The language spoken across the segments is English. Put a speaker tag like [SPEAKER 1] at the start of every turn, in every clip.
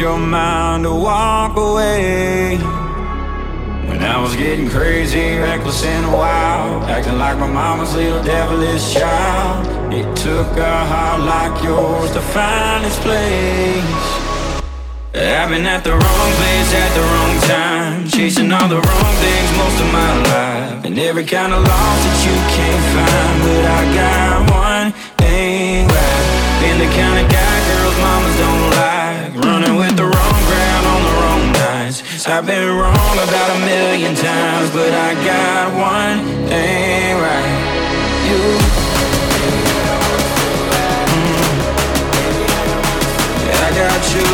[SPEAKER 1] your mind. got one thing right. You. Mm. I got you,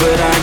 [SPEAKER 1] but I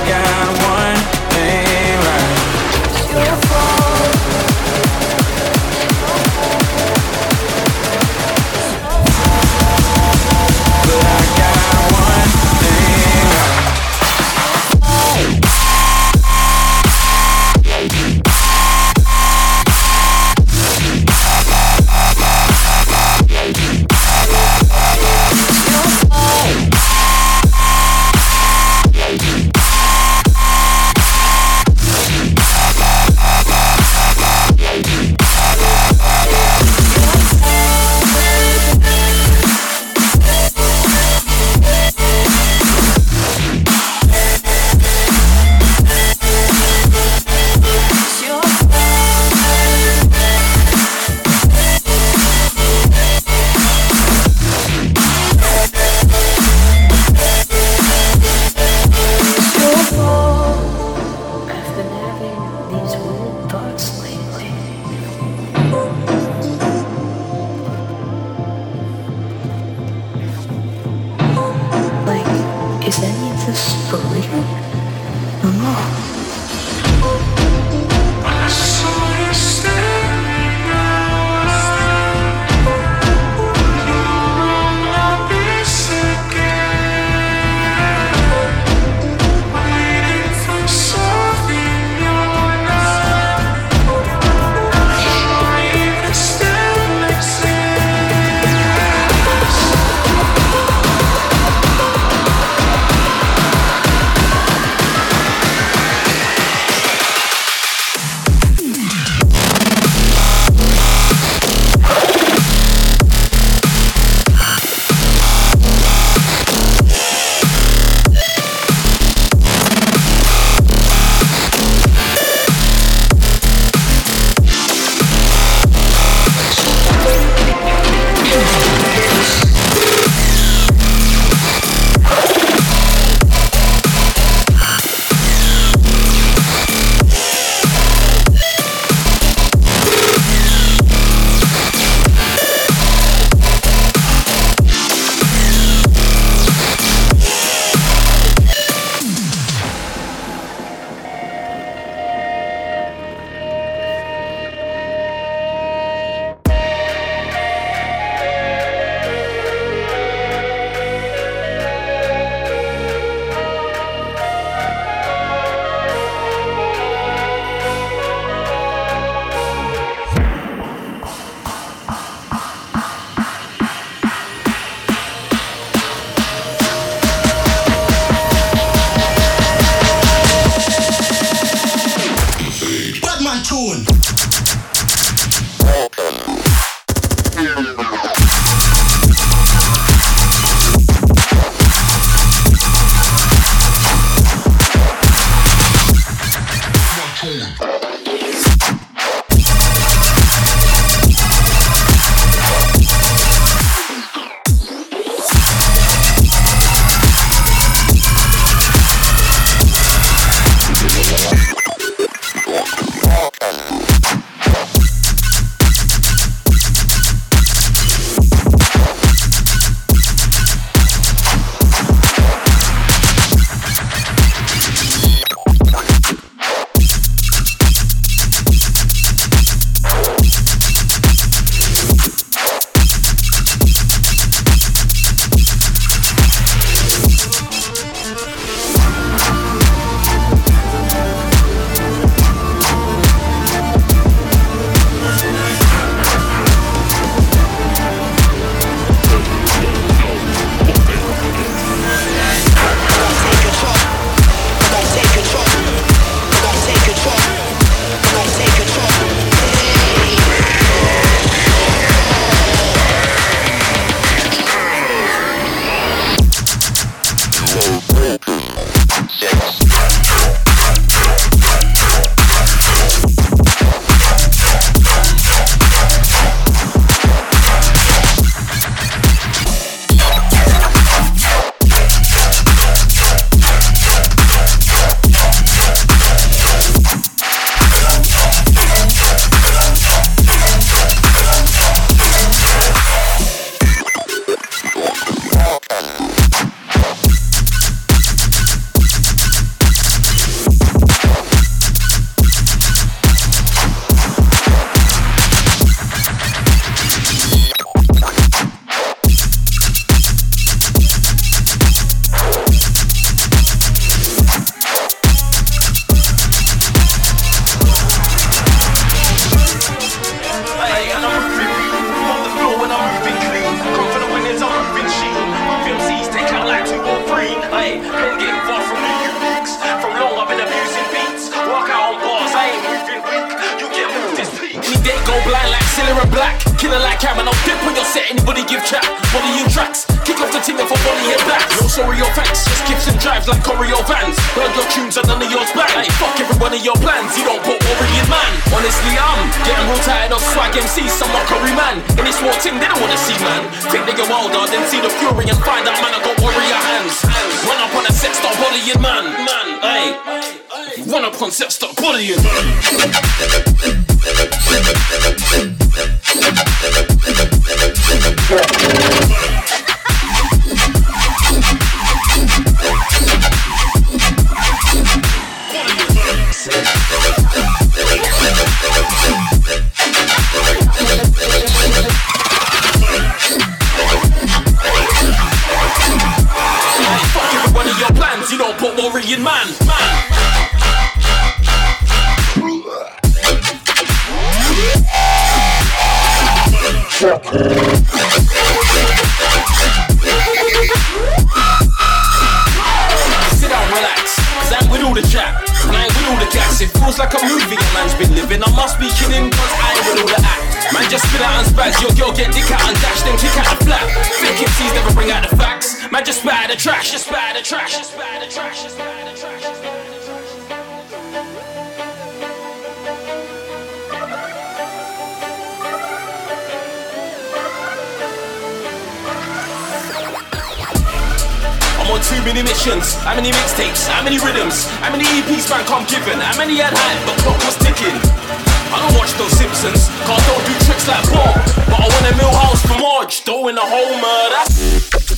[SPEAKER 2] worrying man. Man. Sit gas. Like a movie man's been living. I must be kidding, cause I ain't with all the act. Man, just spit out and spaz, your girl get dick out and dash, then kick out the flat. Fake MCs never bring out the facts. Man, just spat the trash, just spat the trash, just spat the trash, just spat the trash. Too many missions. How many mixtapes? How many rhythms? How many EPs man come given? How many had had? But clock was ticking. I don't watch those Simpsons, cause I don't do tricks like Bob. But I want a Millhouse for Marge, though in the home, uh.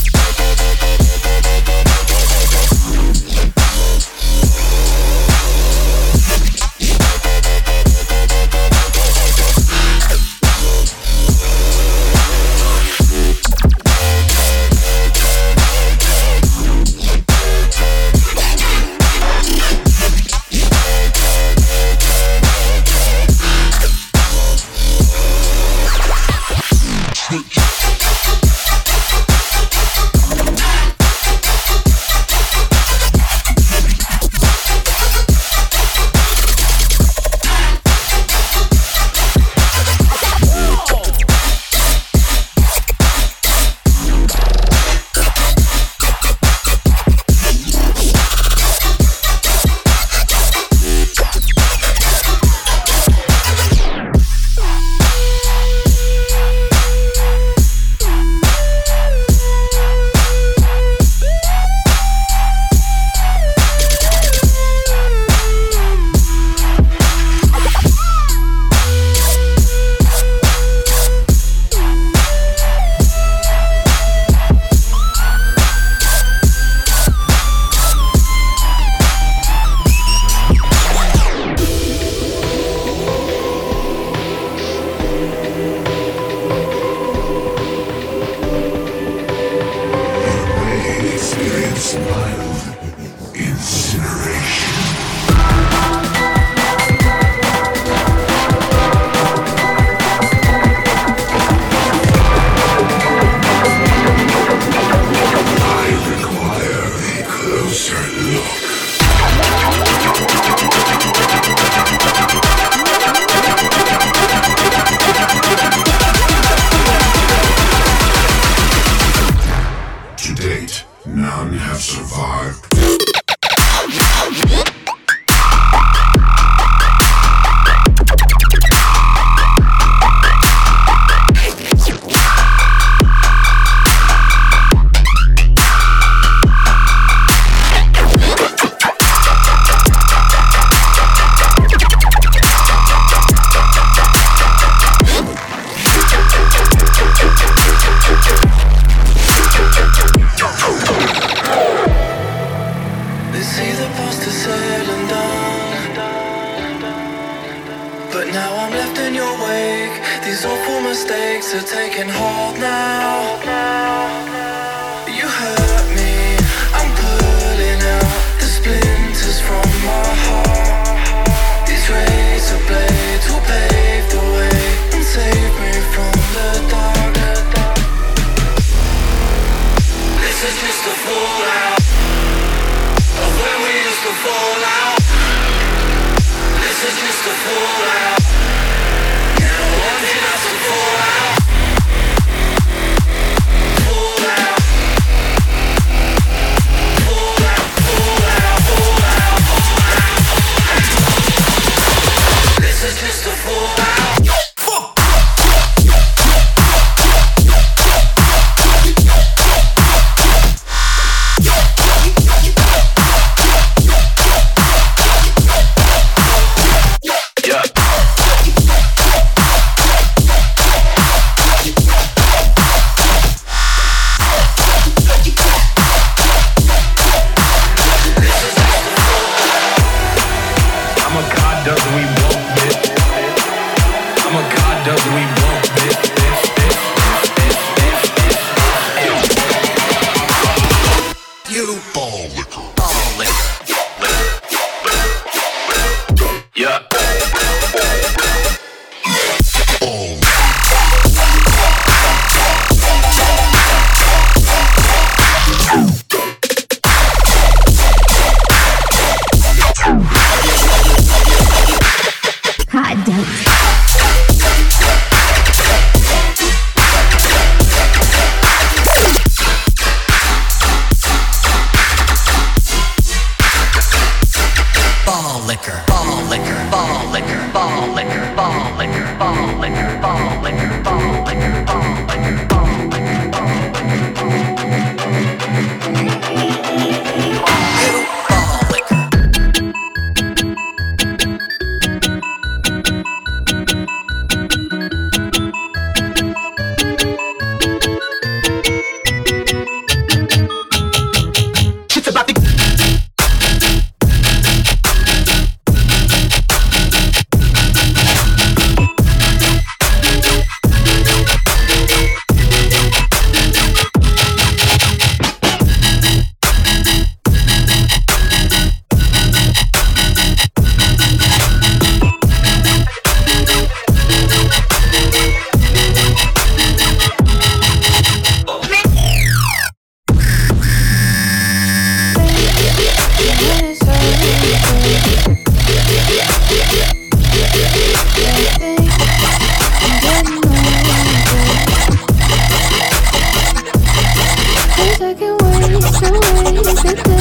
[SPEAKER 3] the way you.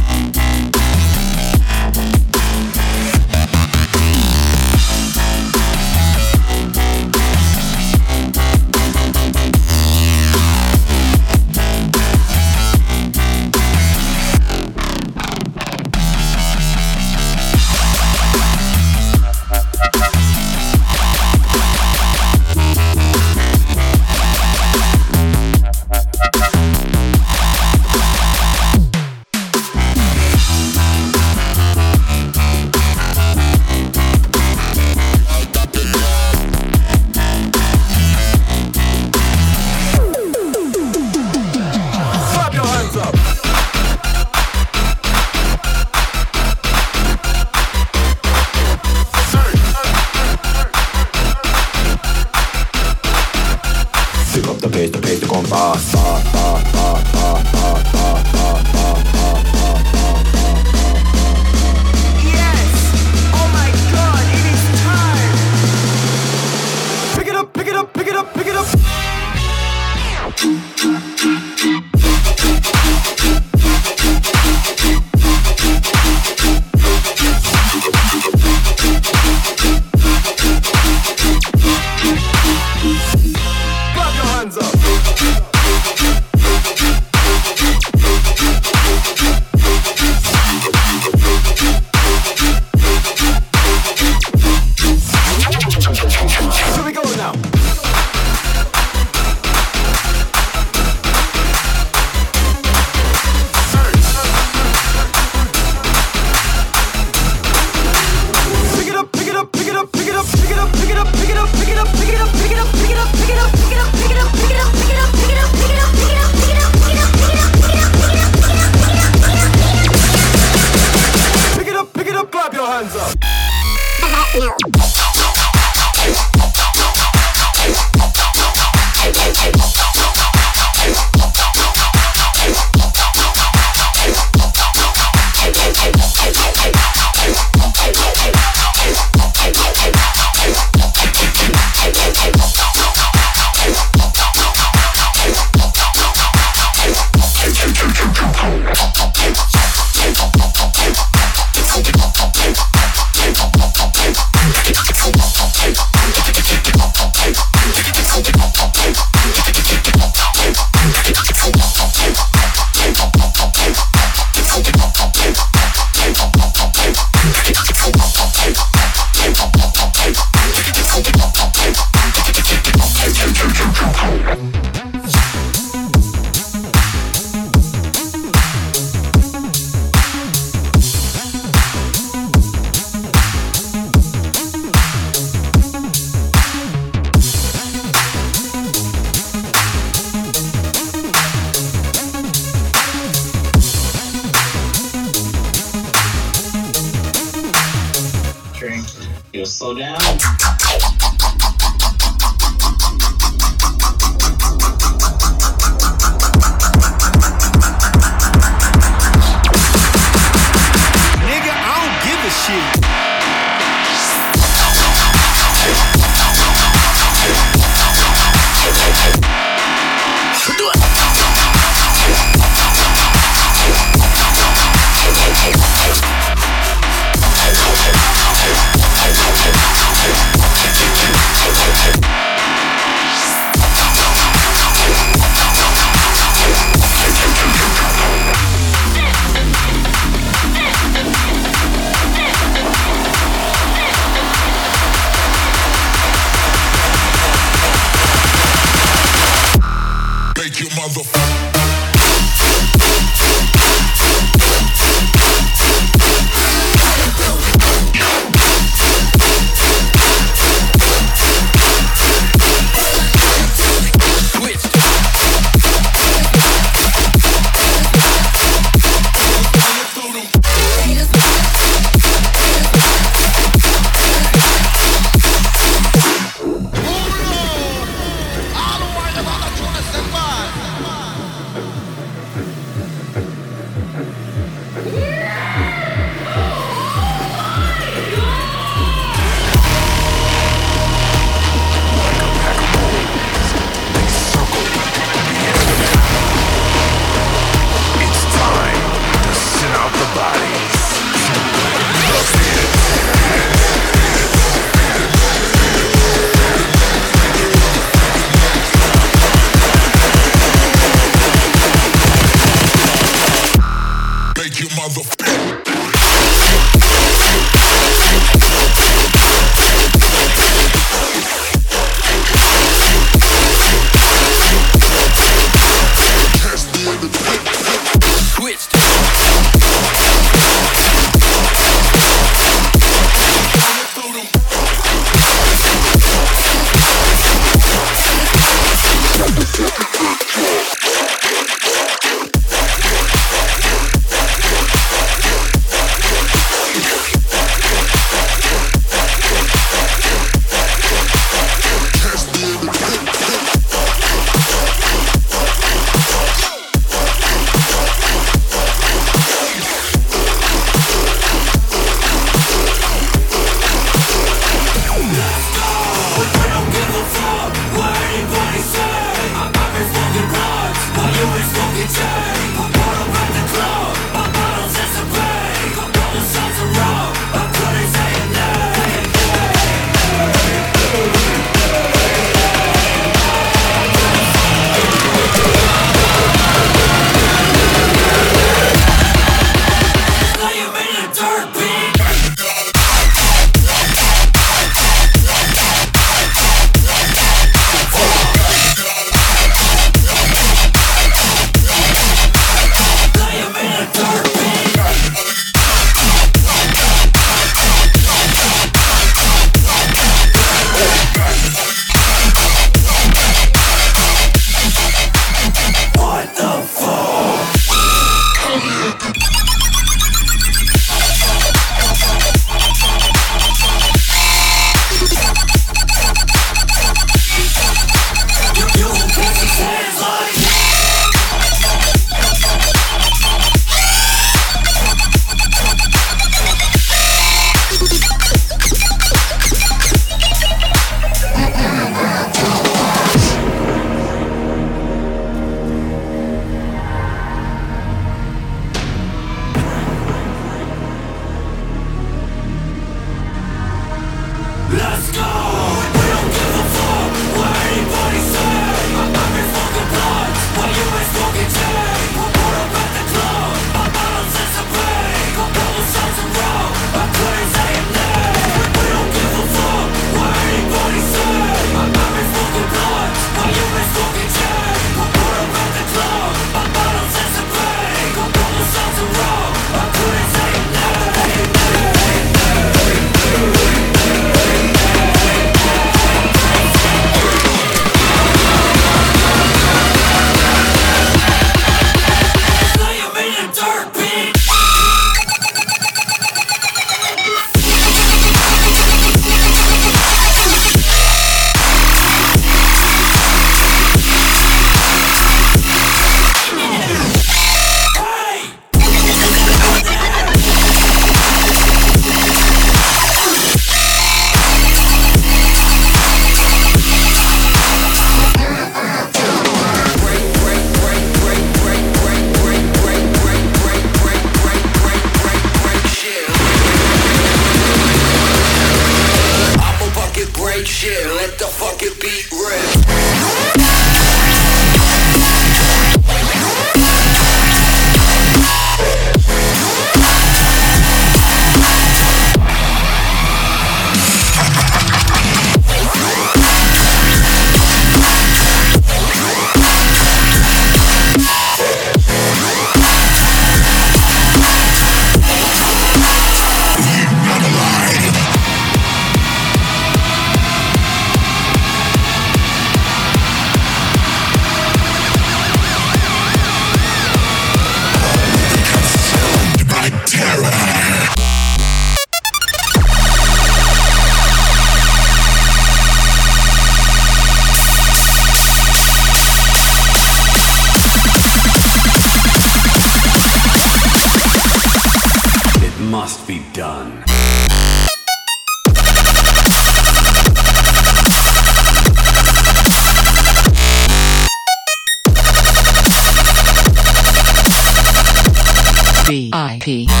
[SPEAKER 3] P.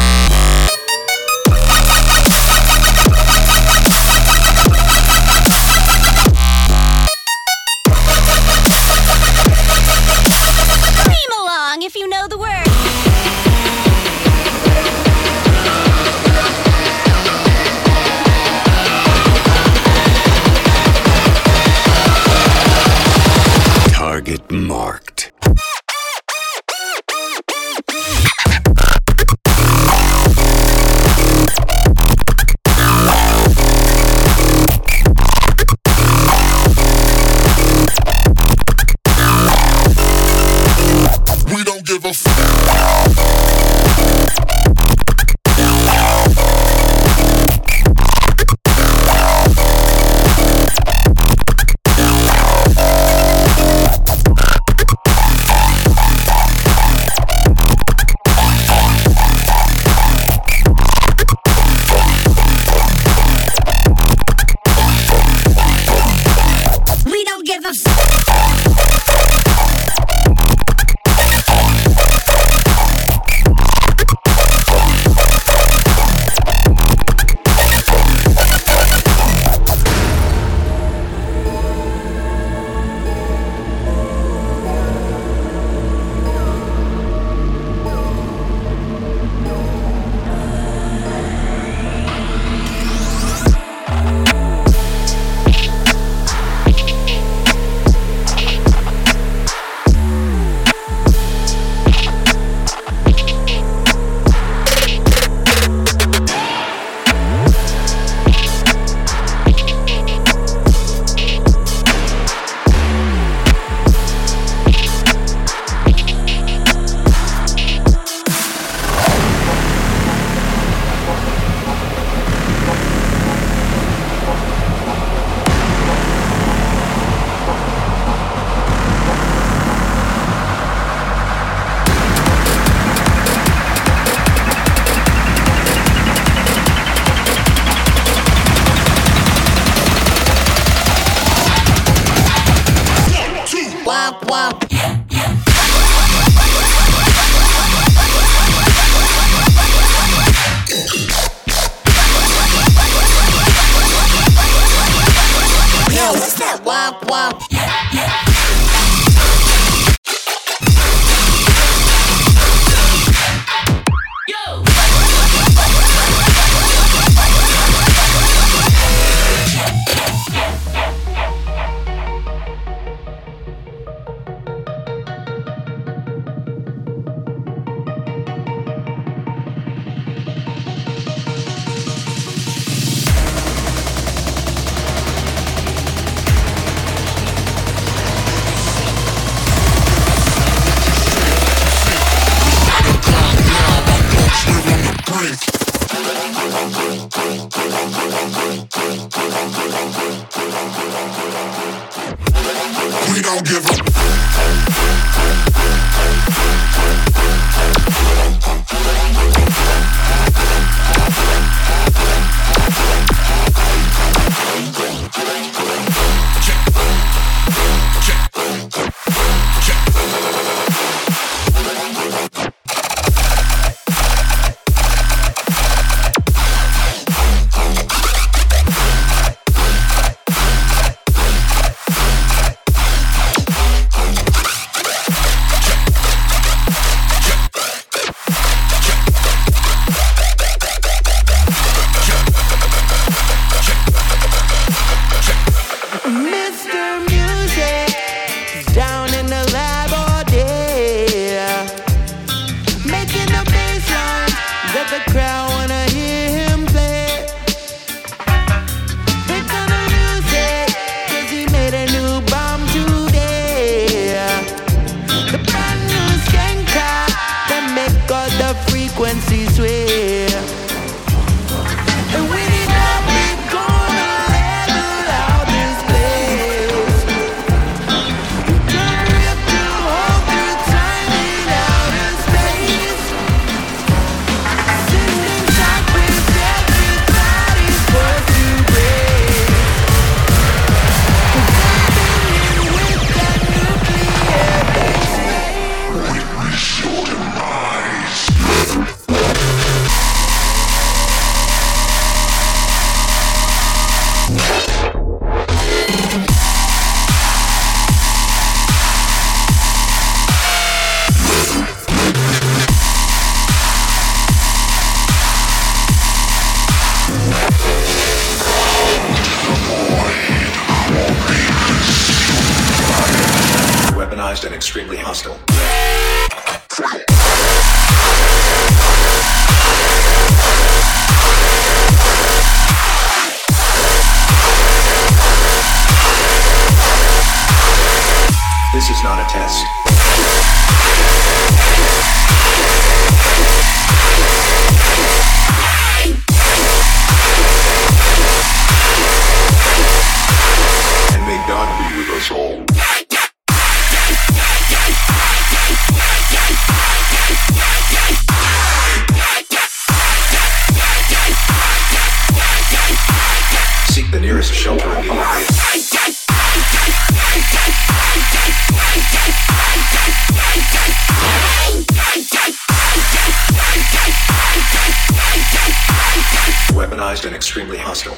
[SPEAKER 4] Weaponized and extremely hostile.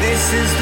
[SPEAKER 4] This is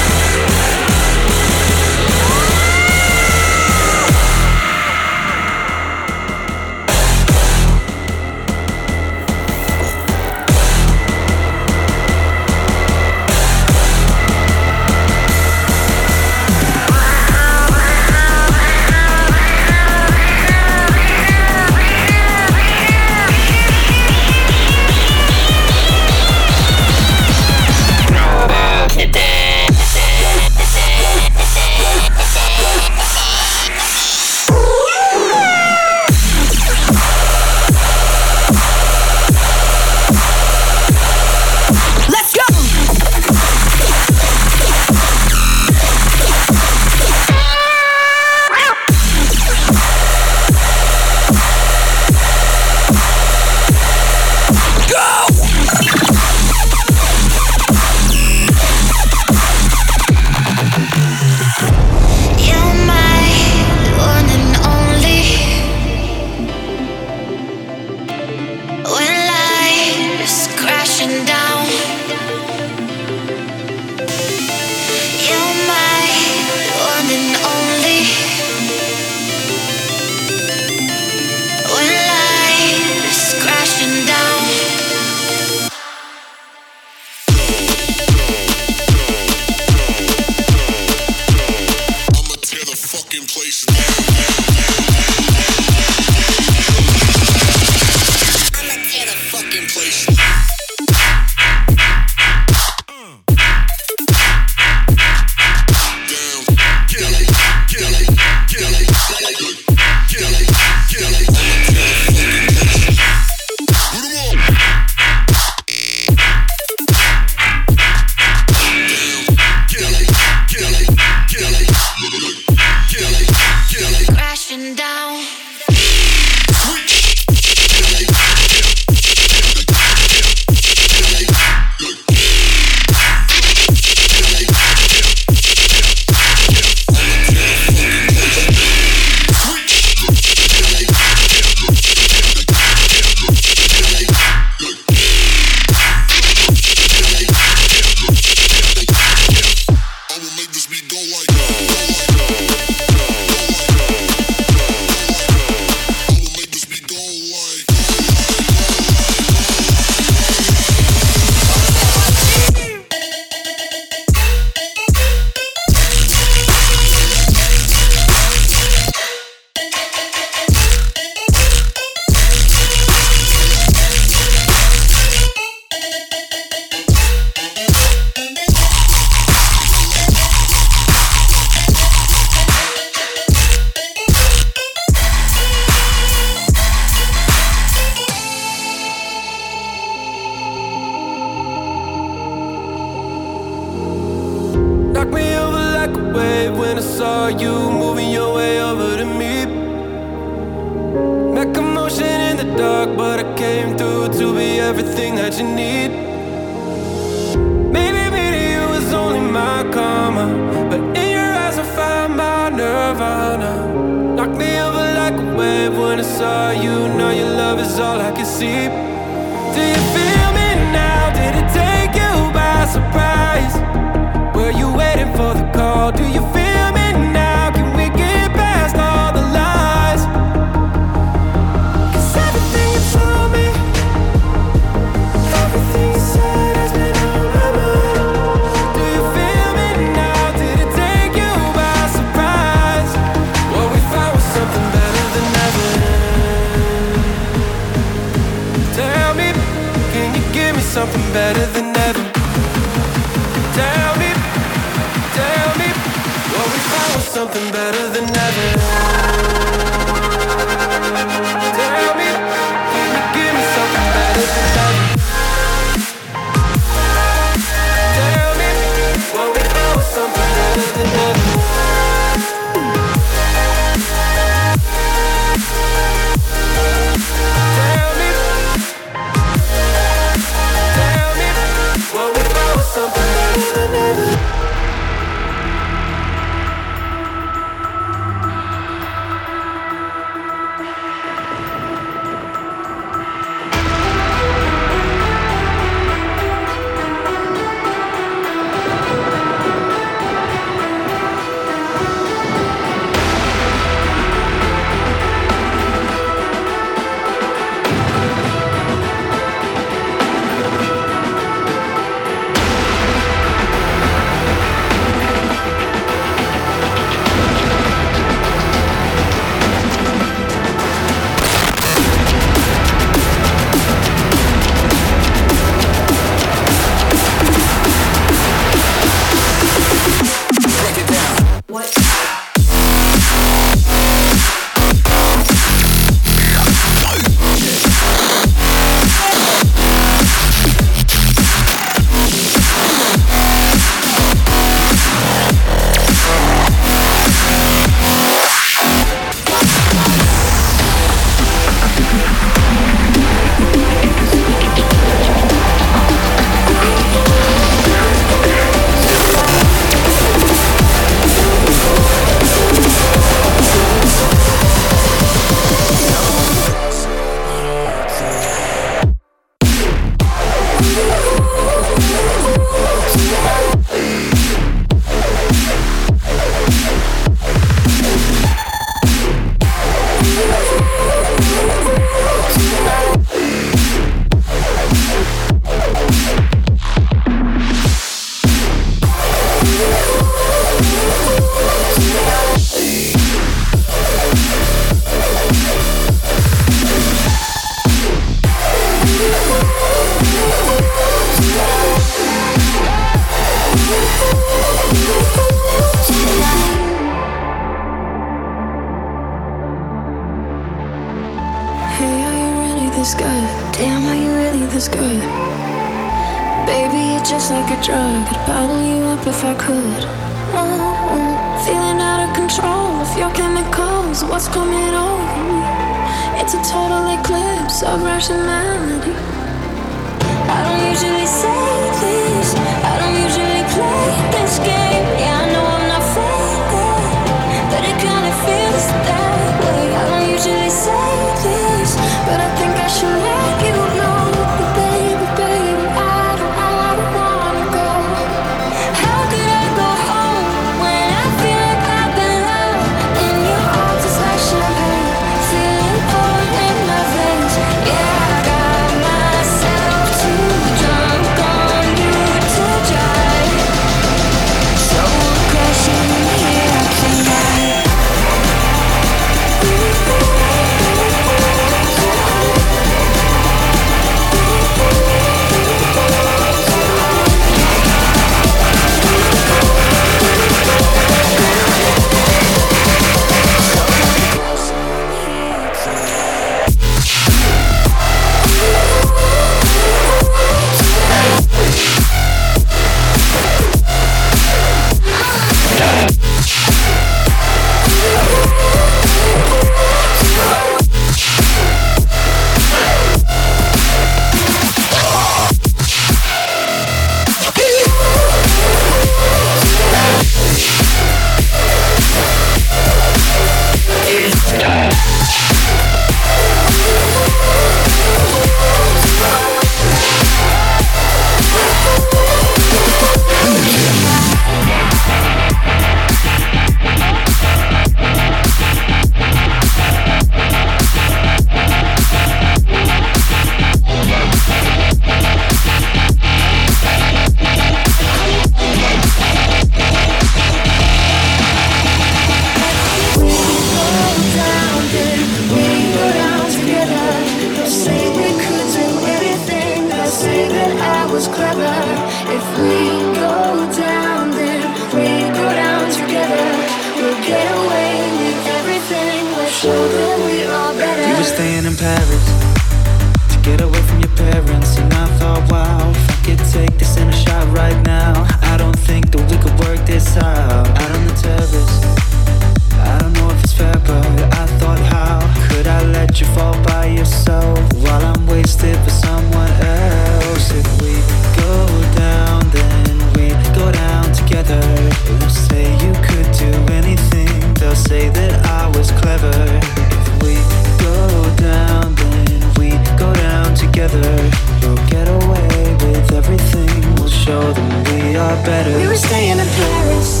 [SPEAKER 3] far better. We
[SPEAKER 5] were staying in Paris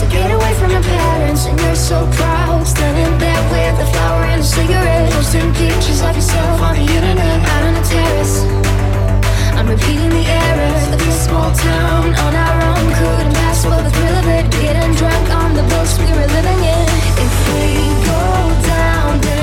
[SPEAKER 5] to get away from your parents, and you're so proud. Standing there with a flower and a cigarette, posting pictures of yourself on the internet, out on the terrace. I'm repeating the errors of this small town on our own. Couldn't pass for the thrill of it, getting drunk on the books we were living in. If we go down.